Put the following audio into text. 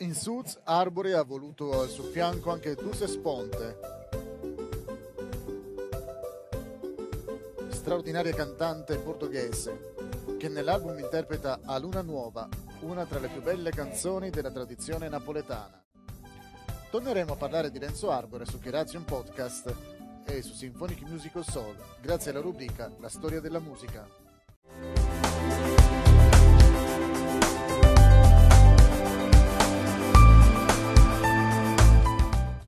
In Suits Arbore ha voluto al suo fianco anche Dulce Sponte, straordinaria cantante portoghese, che nell'album interpreta A Luna Nuova, una tra le più belle canzoni della tradizione napoletana. Torneremo a parlare di Renzo Arbore su Kerazion Podcast e su Symphonic Musical Soul, grazie alla rubrica La storia della musica.